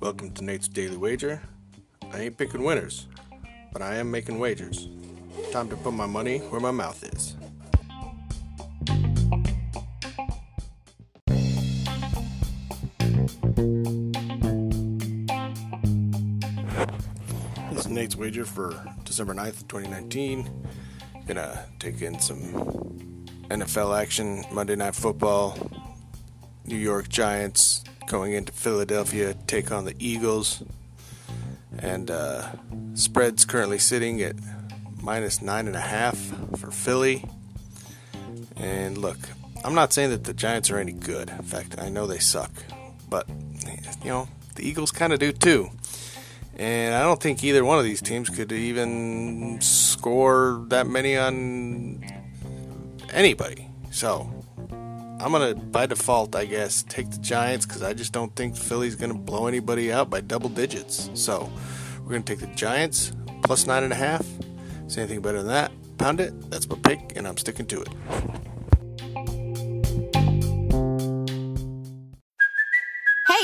Welcome to Nate's Daily Wager. I ain't picking winners, but I am making wagers. Time to put my money where my mouth is. This is Nate's Wager for December 9th, 2019. Gonna take in some NFL action, Monday Night Football, New York Giants going into Philadelphia, take on the Eagles. And uh, spread's currently sitting at minus nine and a half for Philly. And look, I'm not saying that the Giants are any good. In fact, I know they suck. But, you know, the Eagles kind of do too. And I don't think either one of these teams could even score that many on anybody. So I'm to, by default, I guess, take the Giants because I just don't think Philly's to blow anybody out by double digits. So we're to take the Giants plus nine and a half. Say anything better than that, pound it. That's my pick, and I'm sticking to it.